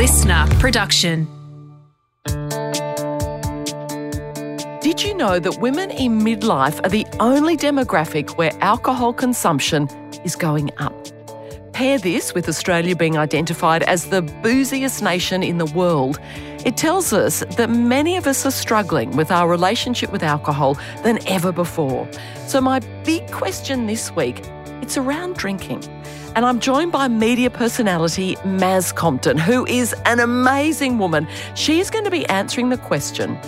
listener production. Did you know that women in midlife are the only demographic where alcohol consumption is going up? Pair this with Australia being identified as the booziest nation in the world. It tells us that many of us are struggling with our relationship with alcohol than ever before. So my big question this week, it's around drinking. And I'm joined by media personality Maz Compton, who is an amazing woman. She is going to be answering the question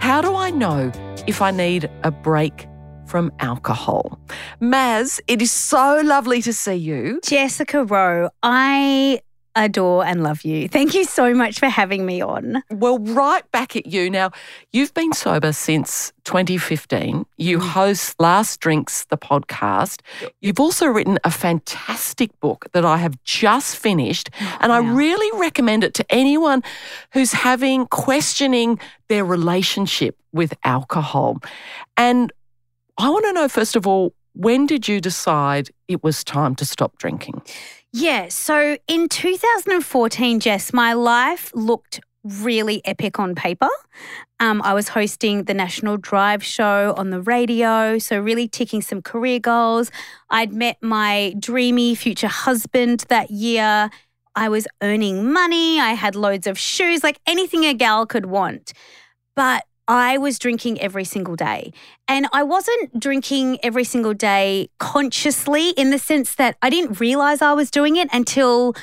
how do I know if I need a break from alcohol? Maz, it is so lovely to see you. Jessica Rowe, I adore and love you. Thank you so much for having me on. Well, right back at you. Now, you've been sober since 2015. You Mm. host Last Drinks, the podcast. You've also written a fantastic book that I have just finished, and I really recommend it to anyone who's having questioning their relationship with alcohol. And I want to know, first of all, when did you decide it was time to stop drinking? Yeah, so in 2014, Jess, my life looked really epic on paper. Um, I was hosting the National Drive show on the radio, so really ticking some career goals. I'd met my dreamy future husband that year. I was earning money. I had loads of shoes, like anything a gal could want. But I was drinking every single day. And I wasn't drinking every single day consciously in the sense that I didn't realize I was doing it until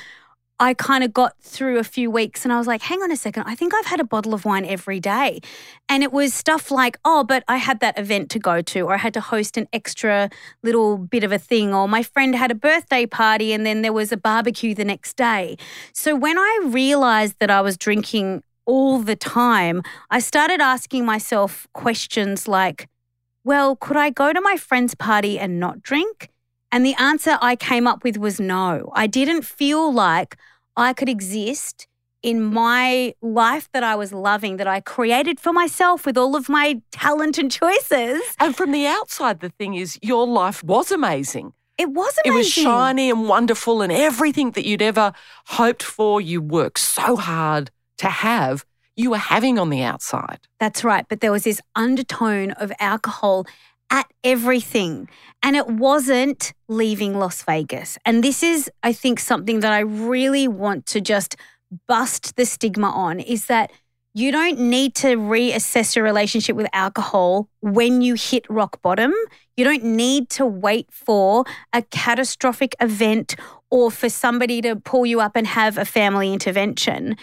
I kind of got through a few weeks and I was like, hang on a second, I think I've had a bottle of wine every day. And it was stuff like, oh, but I had that event to go to, or I had to host an extra little bit of a thing, or my friend had a birthday party and then there was a barbecue the next day. So when I realized that I was drinking all the time, I started asking myself questions like, well, could I go to my friend's party and not drink? And the answer I came up with was no. I didn't feel like I could exist in my life that I was loving, that I created for myself with all of my talent and choices. And from the outside, the thing is, your life was amazing. It was amazing. It was shiny and wonderful, and everything that you'd ever hoped for, you worked so hard to have, you were having on the outside. That's right. But there was this undertone of alcohol at everything. And it wasn't leaving Las Vegas. And this is, I think, something that I really want to just bust the stigma on is that you don't need to reassess your relationship with alcohol when you hit rock bottom. You don't need to wait for a catastrophic event or for somebody to pull you up and have a family intervention.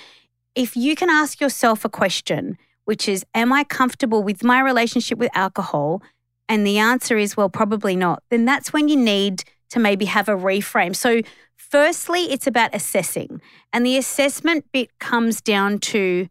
If you can ask yourself a question, which is, Am I comfortable with my relationship with alcohol? And the answer is, Well, probably not. Then that's when you need to maybe have a reframe. So, firstly, it's about assessing. And the assessment bit comes down to,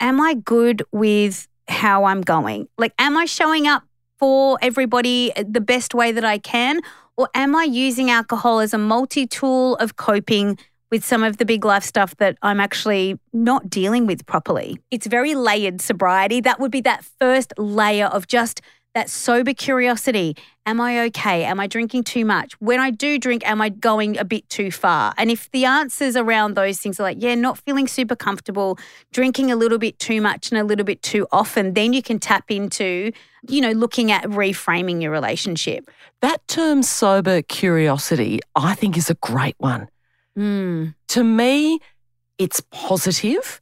Am I good with how I'm going? Like, am I showing up for everybody the best way that I can? Or am I using alcohol as a multi tool of coping with some of the big life stuff that I'm actually not dealing with properly? It's very layered sobriety. That would be that first layer of just that sober curiosity. Am I okay? Am I drinking too much? When I do drink, am I going a bit too far? And if the answers around those things are like, yeah, not feeling super comfortable, drinking a little bit too much and a little bit too often, then you can tap into, you know, looking at reframing your relationship. That term sober curiosity, I think, is a great one. Mm. To me, it's positive.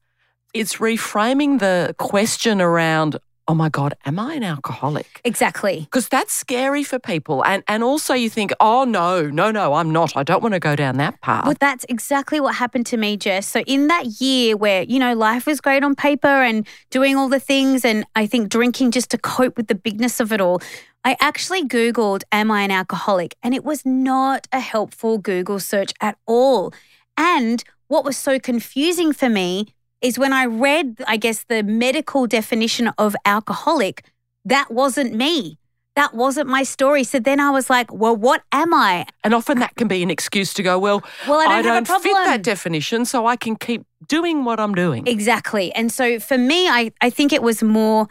It's reframing the question around, oh my God, am I an alcoholic? Exactly. Because that's scary for people. And, and also you think, oh no, no, no, I'm not. I don't want to go down that path. Well, that's exactly what happened to me, Jess. So, in that year where, you know, life was great on paper and doing all the things, and I think drinking just to cope with the bigness of it all, I actually Googled, Am I an alcoholic? And it was not a helpful Google search at all. And what was so confusing for me is when I read, I guess, the medical definition of alcoholic, that wasn't me. That wasn't my story. So then I was like, well, what am I? and often that can be an excuse to go, well, Well, I don't have a fit that definition, so I can keep doing what I'm doing. Exactly. And so for me, I, I think it was more,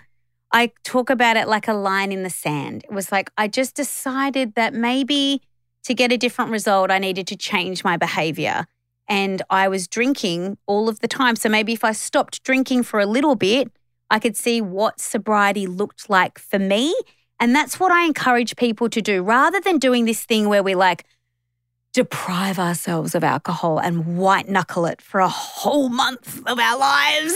I talk about it like a line in the sand. It was like, I just decided that maybe to get a different result, I needed to change my behavior. And I was drinking all of the time. So maybe if I stopped drinking for a little bit, I could see what sobriety looked like for me. And that's what I encourage people to do rather than doing this thing where we like deprive ourselves of alcohol and white knuckle it for a whole month of our lives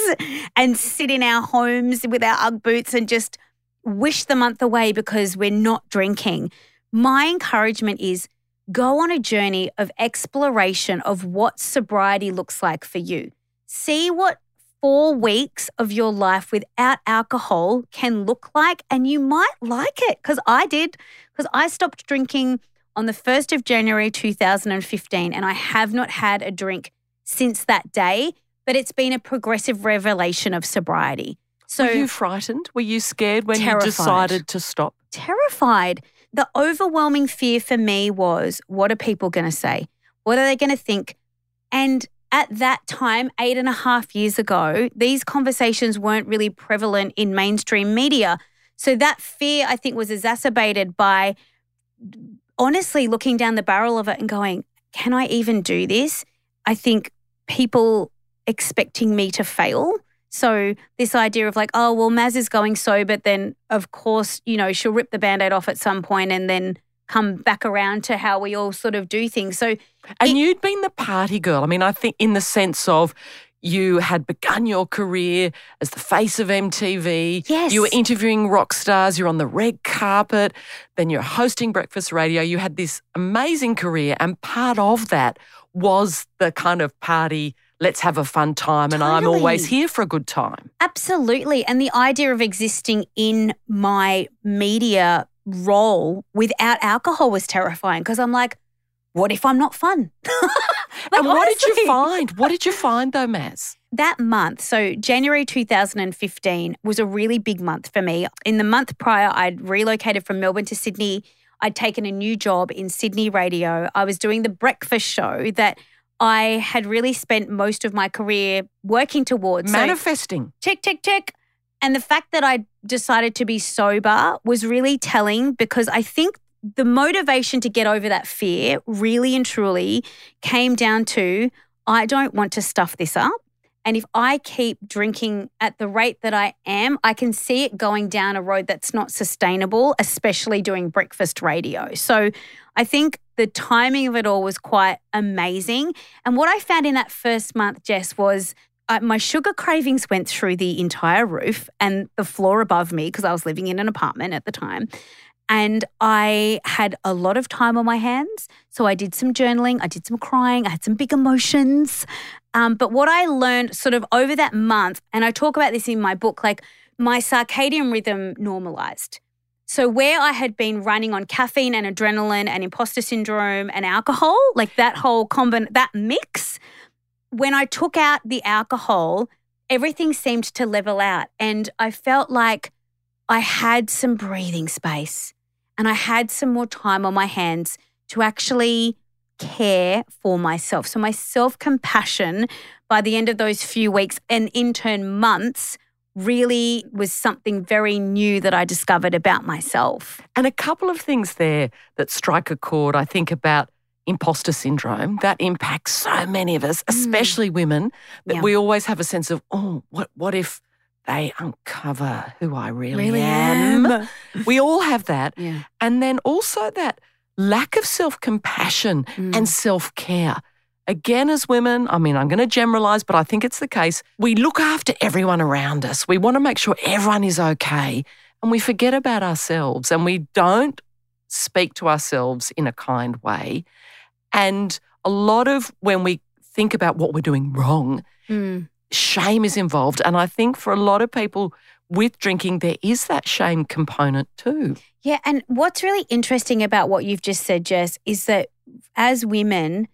and sit in our homes with our Ugg boots and just wish the month away because we're not drinking. My encouragement is go on a journey of exploration of what sobriety looks like for you. See what four weeks of your life without alcohol can look like, and you might like it because I did, because I stopped drinking on the 1st of January 2015, and I have not had a drink since that day, but it's been a progressive revelation of sobriety. So, were you frightened? Were you scared when terrified. you decided to stop? Terrified the overwhelming fear for me was what are people going to say? What are they going to think? And at that time, eight and a half years ago, these conversations weren't really prevalent in mainstream media. So that fear, I think, was exacerbated by honestly looking down the barrel of it and going, can I even do this? I think people expecting me to fail so this idea of like, oh well, Maz is going so, but then of course, you know, she'll rip the band-aid off at some point and then come back around to how we all sort of do things. So And it, you'd been the party girl. I mean, I think in the sense of you had begun your career as the face of MTV. Yes. You were interviewing rock stars. You're on the red carpet. Then you're hosting breakfast radio. You had this amazing career. And part of that was the kind of party let's have a fun time totally. and I'm always here for a good time. Absolutely. And the idea of existing in my media role without alcohol was terrifying because I'm like, what if I'm not fun? like, and what honestly. did you find? What did you find though, Maz? That month, so January 2015 was a really big month for me. In the month prior, I'd relocated from Melbourne to Sydney. I'd taken a new job in Sydney radio. I was doing the breakfast show that I had really spent most of my career working towards. Manifesting. So, tick, tick, check. And the fact that I decided to be sober was really telling because I think the motivation to get over that fear really and truly came down to I don't want to stuff this up. And if I keep drinking at the rate that I am, I can see it going down a road that's not sustainable, especially doing breakfast radio. So I think the timing of it all was quite amazing. And what I found in that first month, Jess, was uh, my sugar cravings went through the entire roof and the floor above me because I was living in an apartment at the time. And I had a lot of time on my hands. So I did some journaling, I did some crying, I had some big emotions. Um, but what I learned sort of over that month, and I talk about this in my book, like my circadian rhythm normalized. So where I had been running on caffeine and adrenaline and imposter syndrome and alcohol, like that whole combin that mix, when I took out the alcohol, everything seemed to level out and I felt like I had some breathing space and I had some more time on my hands to actually care for myself. So my self-compassion by the end of those few weeks and in turn months really was something very new that I discovered about myself. And a couple of things there that strike a chord, I think, about imposter syndrome that impacts so many of us, mm. especially mm. women, that yeah. we always have a sense of, oh, what, what if they uncover who I really, really am? am. we all have that. Yeah. And then also that lack of self compassion mm. and self care. Again, as women, I mean, I'm going to generalize, but I think it's the case. We look after everyone around us. We want to make sure everyone is okay. And we forget about ourselves and we don't speak to ourselves in a kind way. And a lot of when we think about what we're doing wrong, mm. Shame is involved. And I think for a lot of people with drinking, there is that shame component too. Yeah. And what's really interesting about what you've just said, Jess, is that as women,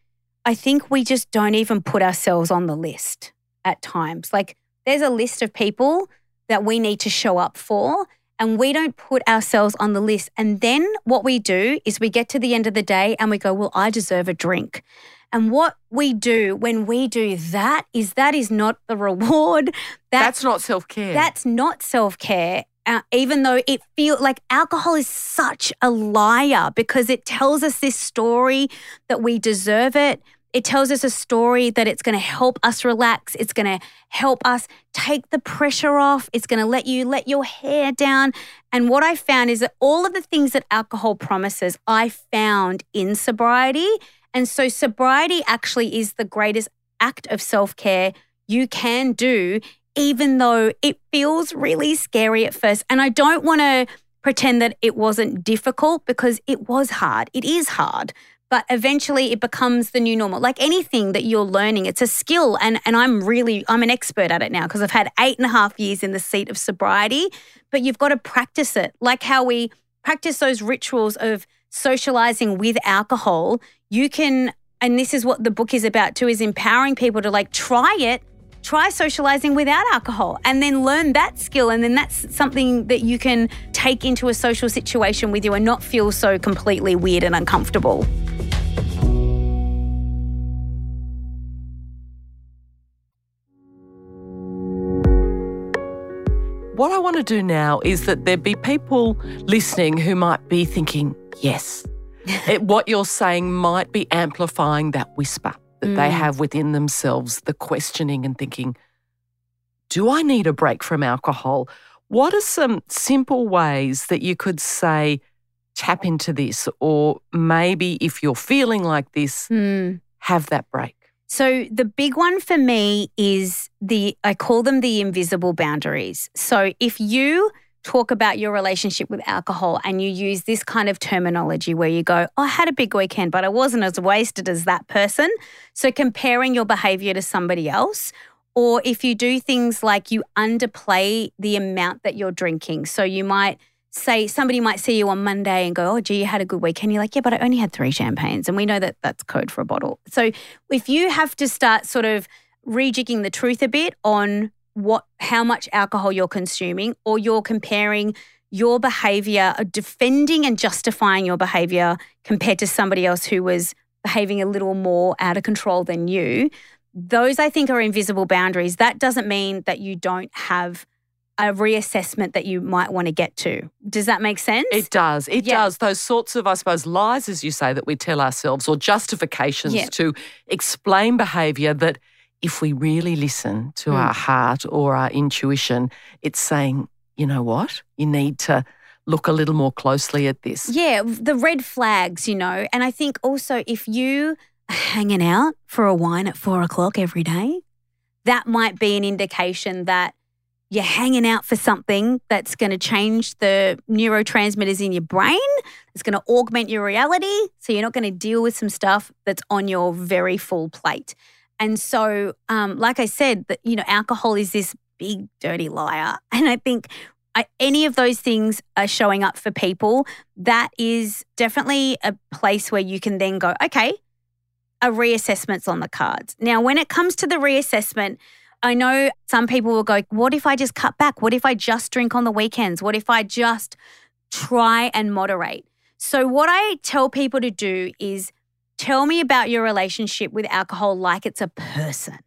I think we just don't even put ourselves on the list at times. Like there's a list of people that we need to show up for, and we don't put ourselves on the list. And then what we do is we get to the end of the day and we go, Well, I deserve a drink. And what we do when we do that is that is not the reward. That, that's not self care. That's not self care uh, even though it feels like alcohol is such a liar because it tells us this story that we deserve it, it tells us a story that it's going to help us relax. It's going to help us take the pressure off. It's going to let you let your hair down. And what I found is that all of the things that alcohol promises, I found in sobriety. And so sobriety actually is the greatest act of self care you can do, even though it feels really scary at first. And I don't want to pretend that it wasn't difficult because it was hard. It is hard but eventually it becomes the new normal like anything that you're learning it's a skill and and i'm really i'm an expert at it now because i've had eight and a half years in the seat of sobriety but you've got to practice it like how we practice those rituals of socializing with alcohol you can and this is what the book is about too is empowering people to like try it try socializing without alcohol and then learn that skill. And then that's something that you can take into a social situation with you and not feel so completely weird and uncomfortable. What I want to do now is that there be people listening who might be thinking, yes, it, what you're saying might be amplifying that whisper that mm. they have within themselves, the questioning and thinking, do I need a break from alcohol? What are some simple ways that you could say, tap into this? Or maybe if you're feeling like this, mm. have that break? So, the big one for me is the, I call them the invisible boundaries. So, if you talk about your relationship with alcohol and you use this kind of terminology where you go, oh, I had a big weekend, but I wasn't as wasted as that person. So comparing your behavior to somebody else. Or if you do things like you underplay the amount that you're drinking. So you might say, somebody might see you on Monday and go, oh, gee, you had a good weekend. You're like, yeah, but I only had three champagnes. And we know that that's code for a bottle. So if you have to start sort of rejigging the truth a bit on what how much alcohol you're consuming or you're comparing your behavior uh, defending and justifying your behavior compared to somebody else who was behaving a little more out of control than you those i think are invisible boundaries that doesn't mean that you don't have a reassessment that you might want to get to. Does that make sense? It does. It yeah. does. Those sorts of, I suppose, lies, as you say, that we tell ourselves or justifications yeah. to explain behavior that if we really listen to mm. our heart or our intuition, it's saying, you know what, you need to look a little more closely at this. Yeah, the red flags, you know. And I think also if you are hanging out for a wine at four o'clock every day, that might be an indication that you're hanging out for something that's going to change the neurotransmitters in your brain. It's going to augment your reality. So you're not going to deal with some stuff that's on your very full plate. And so, um, like I said, that you know, alcohol is this big dirty liar, and I think I, any of those things are showing up for people. That is definitely a place where you can then go, okay, a reassessment's on the cards. Now, when it comes to the reassessment, I know some people will go, what if I just cut back? What if I just drink on the weekends? What if I just try and moderate? So, what I tell people to do is Tell me about your relationship with alcohol like it's a person.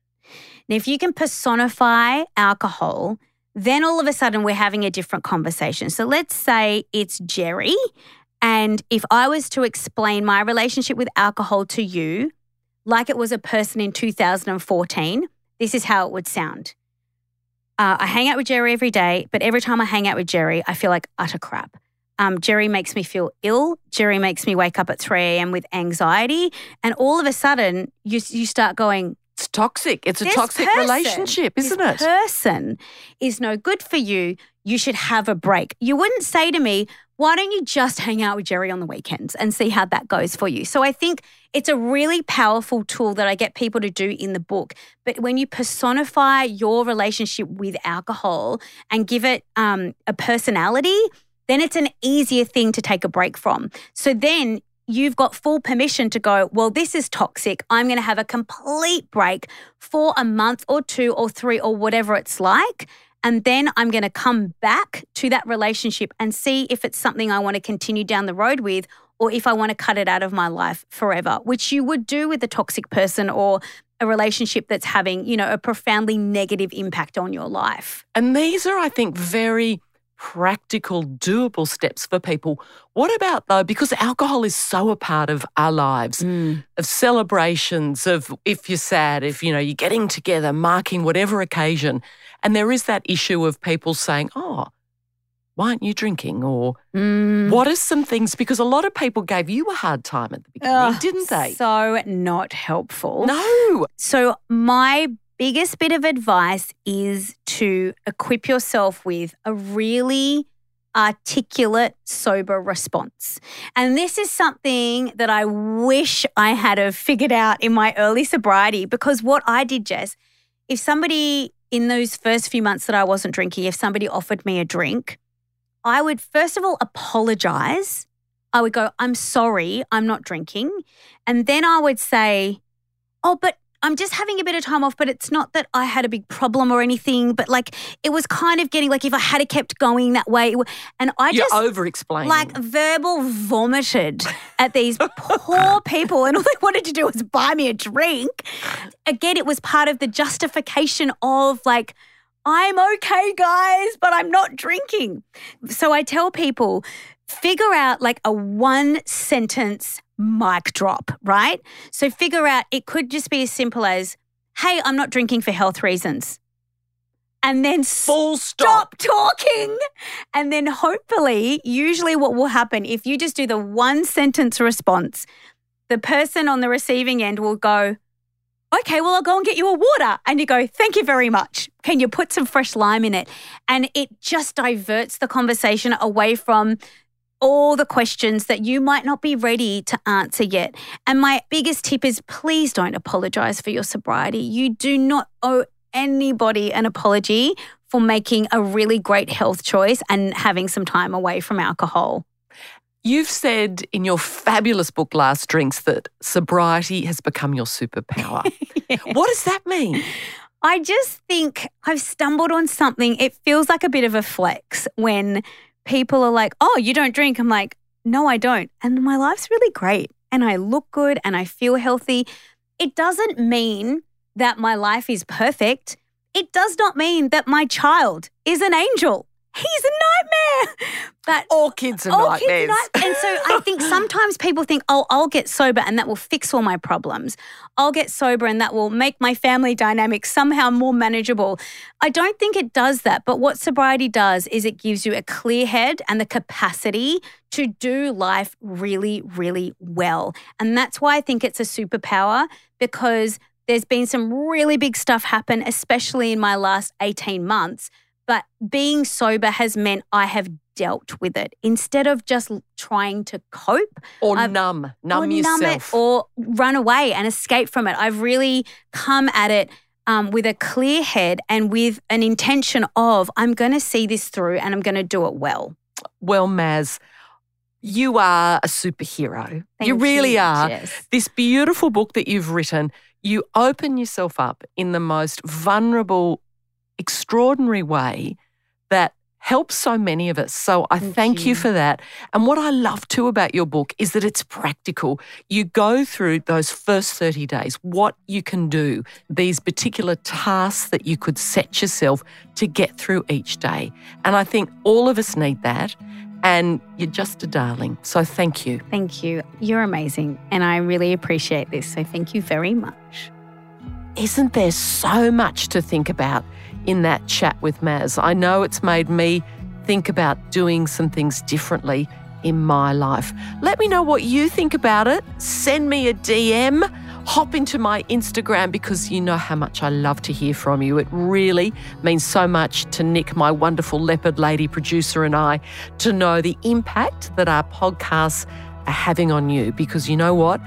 Now, if you can personify alcohol, then all of a sudden we're having a different conversation. So let's say it's Jerry. And if I was to explain my relationship with alcohol to you like it was a person in 2014, this is how it would sound. Uh, I hang out with Jerry every day, but every time I hang out with Jerry, I feel like utter crap. Um, Jerry makes me feel ill. Jerry makes me wake up at 3 a.m. with anxiety. And all of a sudden, you, you start going, it's toxic. It's a toxic person, relationship, isn't it? person is no good for you. You should have a break. You wouldn't say to me, why don't you just hang out with Jerry on the weekends and see how that goes for you? So I think it's a really powerful tool that I get people to do in the book. But when you personify your relationship with alcohol and give it um, a personality, then it's an easier thing to take a break from. So then you've got full permission to go, well, this is toxic. I'm going to have a complete break for a month or two or three or whatever it's like. And then I'm going to come back to that relationship and see if it's something I want to continue down the road with or if I want to cut it out of my life forever, which you would do with a toxic person or a relationship that's having, you know, a profoundly negative impact on your life. And these are, I think, very practical, doable steps for people. What about though, because alcohol is so a part of our lives, Mm. of celebrations, of if you're sad, if you know you're getting together, marking whatever occasion, and there is that issue of people saying, "Oh, why aren't you drinking?" or Mm. what are some things? Because a lot of people gave you a hard time at the beginning, Ugh, didn't they? So not helpful. no. So, my biggest bit of advice is to equip yourself with a really articulate, sober response. And this is something that I wish I had have figured out in my early sobriety because what I did, Jess, if somebody in those first few months that I wasn't drinking, if somebody offered me a drink, I would first of all apologize. I would go, I'm sorry, I'm not drinking. And then I would say, Oh, but I'm just having a bit of time off, but it's not that I had a big problem or anything, but like it was kind of getting like if I had kept going that way. And I You're just over explaining. like verbal vomited at these poor people, and all they wanted to do was buy me a drink. Again, it was part of the justification of like, I'm okay, guys, but I'm not drinking. So I tell people, figure out like a one sentence mic drop, right? So figure out it could just be as simple as, hey, I'm not drinking for health reasons. And then full stop. stop talking. And then hopefully, usually what will happen if you just do the one sentence response, the person on the receiving end will go, Okay, well, I'll go and get you a water. And you go, Thank you very much. Can you put some fresh lime in it? And it just diverts the conversation away from all the questions that you might not be ready to answer yet. And my biggest tip is please don't apologize for your sobriety. You do not owe anybody an apology for making a really great health choice and having some time away from alcohol. You've said in your fabulous book, Last Drinks, that sobriety has become your superpower. What does that mean? I just think I've stumbled on something. It feels like a bit of a flex when people are like, oh, you don't drink. I'm like, no, I don't. And my life's really great. And I look good and I feel healthy. It doesn't mean that my life is perfect. It does not mean that my child is an angel. He's a nightmare. But All kids are all nightmares. kids are night- And so I think sometimes people think, oh, I'll get sober and that will fix all my problems. I'll get sober and that will make my family dynamic somehow more manageable. I don't think it does that. But what sobriety does is it gives you a clear head and the capacity to do life really, really well. And that's why I think it's a superpower because there's been some really big stuff happen, especially in my last 18 months. But being sober has meant I have dealt with it instead of just trying to cope or I've- numb, numb or yourself. numb or run away and escape from it. I've really come at it um, with a clear head and with an intention of I'm going to see this through and I'm going to do it well. well, Maz, you are a superhero. you Thank really are. Jess. This beautiful book that you've written, you open yourself up in the most vulnerable, extraordinary way that helps so many of us. So I Thank thank, you. you. for that. And what I love too about your book is that it's practical. You go through those first 30 days, what you can do, these particular tasks that you could set yourself to get through each day. And I think all of us need that. And you're just a darling. So thank you. Thank you. You're amazing. And I really appreciate this. So thank you very much. Isn't there so much to think about in that chat with Maz? I know it's made me think about doing some things differently in my life. Let me know what you think about it. Send me a DM. Hop into my Instagram because you know how much I love to hear from you. It really means so much to Nic, my wonderful leopard lady producer, and I to know the impact that our podcasts are having on you because you know what?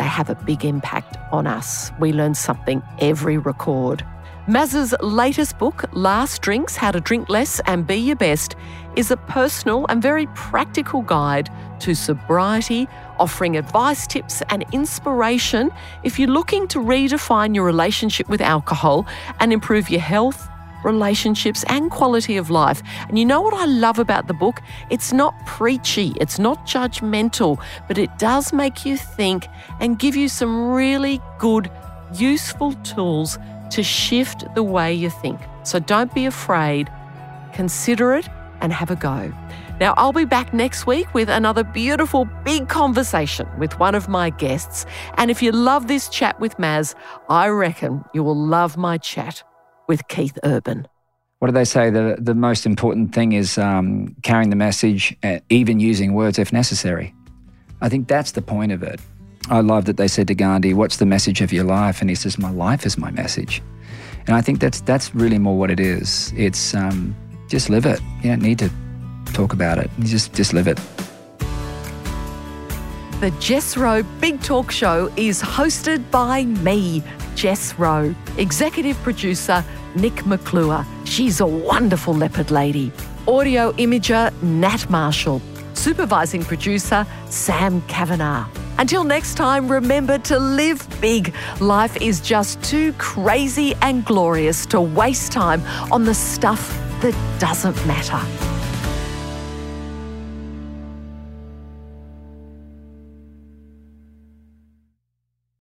they have a big impact on us. We learn something every record. Maz's latest book, Last Drinks How to Drink Less and Be Your Best, is a personal and very practical guide to sobriety, offering advice, tips, and inspiration if you're looking to redefine your relationship with alcohol and improve your health, relationships, and quality of life. And you know what I love about the book? It's not preachy, it's not judgmental, but it does make you think and give you some really good, useful tools to shift the way you think. So don't be afraid, consider it, and have a go. Now, I'll be back next week with another beautiful big conversation with one of my guests. And if you love this chat with Maz, I reckon you will love my chat with Keith Urban. What do they say? The, the most important thing is um, carrying the message, uh, even using words if necessary. I think that's the point of it. I love that they said to Gandhi, What's the message of your life? And he says, My life is my message. And I think that's, that's really more what it is. It's um, just live it. You don't need to talk about it. You just, just live it. The Jess Rowe Big Talk Show is hosted by me, Jess Rowe, executive producer Nic McClure. She's a wonderful leopard lady. Audio imager Nat Marshall. Supervising producer Sam Kavanagh. Until next time, remember to live big. Life is just too crazy and glorious to waste time on the stuff that doesn't matter.